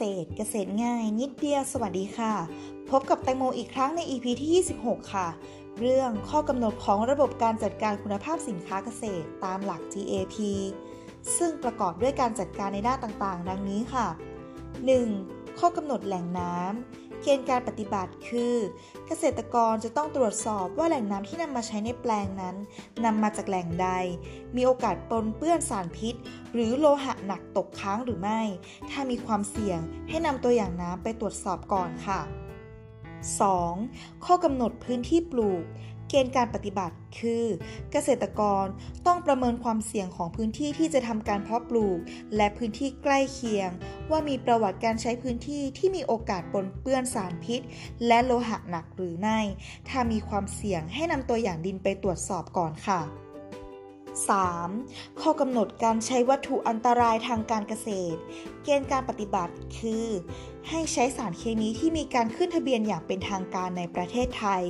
ษตร เกษตรง่าย นิดเดียว สวัสดีค่ะ พบกับแตงโมอีกครั้งใน EP ที่ 26 ค่ะ เรื่องข้อกำหนดของระบบการจัดการคุณภาพสินค้าเกษตรตามหลัก GAP ซึ่งประกอบด้วยการจัดการในด้านต่างๆ ดังนี้ค่ะ 1. ข้อกำหนดแหล่งน้ำเกณฑ์การปฏิบัติคือ เกษตรกรจะต้องตรวจสอบว่าแหล่งน้ำที่นำมาใช้ในแปลงนั้นนำมาจากแหล่งใด มีโอกาสปนเปื้อนสารพิษ หรือโลหะหนักตกค้างหรือไม่ ถ้ามีความเสี่ยงให้นำตัวอย่างน้ำไปตรวจสอบก่อนค่ะ 2. ข้อกำหนดพื้นที่ปลูก กณฑ์การปฏิบัติ คือ เกษตรกรต้องประเมินความเสี่ยงของพื้นที่ที่จะทำการเพาะปลูก และพื้นที่ใกล้เคียง ว่ามีประวัติการใช้พื้นที่ที่มีโอกาสปนเปื้อนสารพิษ และโลหะหนักหรือไม่ ถ้ามีความเสี่ยงให้นำตัวอย่างดินไปตรวจสอบก่อนค่ะ 3. ข้อกำหนดการใช้วัตถุอันตรายทางการเกษตร เกณฑ์การปฏิบัติคือ ให้ใช้สารเคมีที่มีการขึ้นทะเบียนอย่างเป็นทางการในประเทศไทย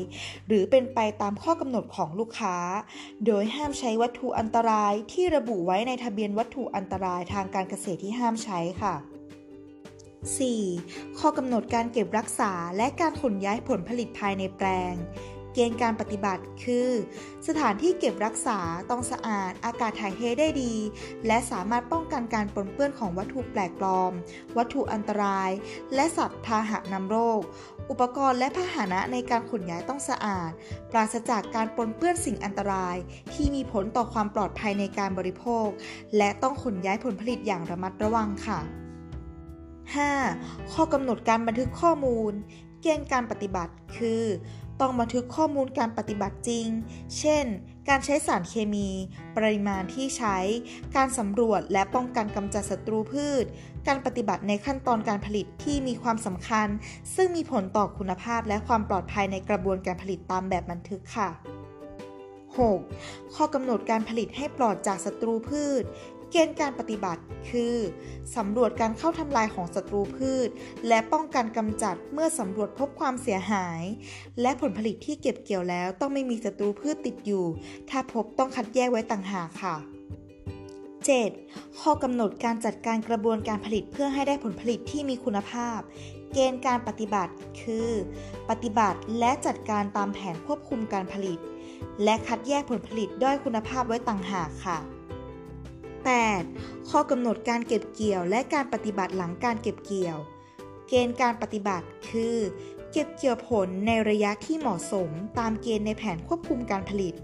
หรือเป็นไปตามข้อกำหนดของลูกค้า โดยห้ามใช้วัตถุอันตรายที่ระบุไว้ในทะเบียนวัตถุอันตรายทางการเกษตรที่ห้ามใช้ค่ะ 4. ข้อกำหนดการเก็บรักษาและการขนย้ายผลผลิตภายในแปลง เกณฑ์การปฏิบัติคือ สถานที่เก็บรักษาต้องสะอาด อากาศถ่ายเทได้ดี และสามารถป้องกันการปนเปื้อนของวัตถุแปลกปลอม วัตถุอันตราย และสัตว์พาหะนำโรค อุปกรณ์และพาหนะในการขนย้ายต้องสะอาด ปราศจากการปนเปื้อนสิ่งอันตราย ที่มีผลต่อความปลอดภัยในการบริโภค และต้องขนย้ายผลผลิตอย่างระมัดระวังค่ะ 5. ข้อกำหนดการบันทึกข้อมูล เกณฑ์การปฏิบัติคือ ต้องบันทึกข้อมูลการปฏิบัติจริง เช่น การใช้สารเคมี ปริมาณที่ใช้ การสำรวจและป้องกันกำจัดศัตรูพืช การปฏิบัติในขั้นตอนการผลิตที่มีความสำคัญ ซึ่งมีผลต่อคุณภาพและความปลอดภัยในกระบวนการผลิตตามแบบบันทึกค่ะ 6. ข้อกำหนดการผลิตให้ปลอดจากศัตรูพืช เกณฑ์การปฏิบัติคือสำรวจการเข้าทำลายของศัตรูพืช และป้องกันกำจัดเมื่อสำรวจพบความเสียหาย และผลผลิตที่เก็บเกี่ยวแล้วต้องไม่มีศัตรูพืชติดอยู่ ถ้าพบต้องคัดแยกไว้ต่างหากค่ะ 7. ข้อกำหนดการจัดการกระบวนการผลิตเพื่อให้ได้ผลผลิตที่มีคุณภาพ เกณฑ์การปฏิบัติคือ ปฏิบัติและจัดการตามแผนควบคุมการผลิต และคัดแยกผลผลิตด้อยคุณภาพไว้ต่างหากค่ะ 8. ข้อกำหนดการเก็บเกี่ยว และการปฏิบัติหลังการเก็บเกี่ยว เกณฑ์การปฏิบัติคือ เก็บเกี่ยวผลในระยะที่เหมาะสม ตามเกณฑ์ในแผนควบคุมการผลิต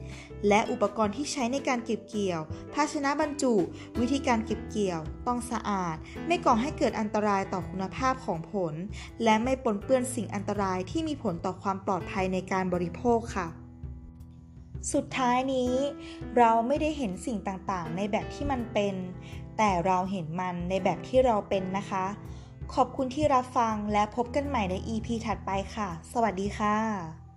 และอุปกรณ์ที่ใช้ในการเก็บเกี่ยว ภาชนะบรรจุ วิธีการเก็บเกี่ยว ต้องสะอาด ไม่ก่อให้เกิดอันตรายต่อคุณภาพของผล และไม่ปนเปื้อนสิ่งอันตรายที่มีผลต่อความปลอดภัยในการบริโภคค่ะ สุดท้ายนี้ เราไม่ได้เห็นสิ่งต่างๆ ในแบบที่มันเป็น แต่เราเห็นมันในแบบที่เราเป็นนะคะ ขอบคุณที่รับฟังและพบกันใหม่ใน EP ถัดไปค่ะ สวัสดีค่ะ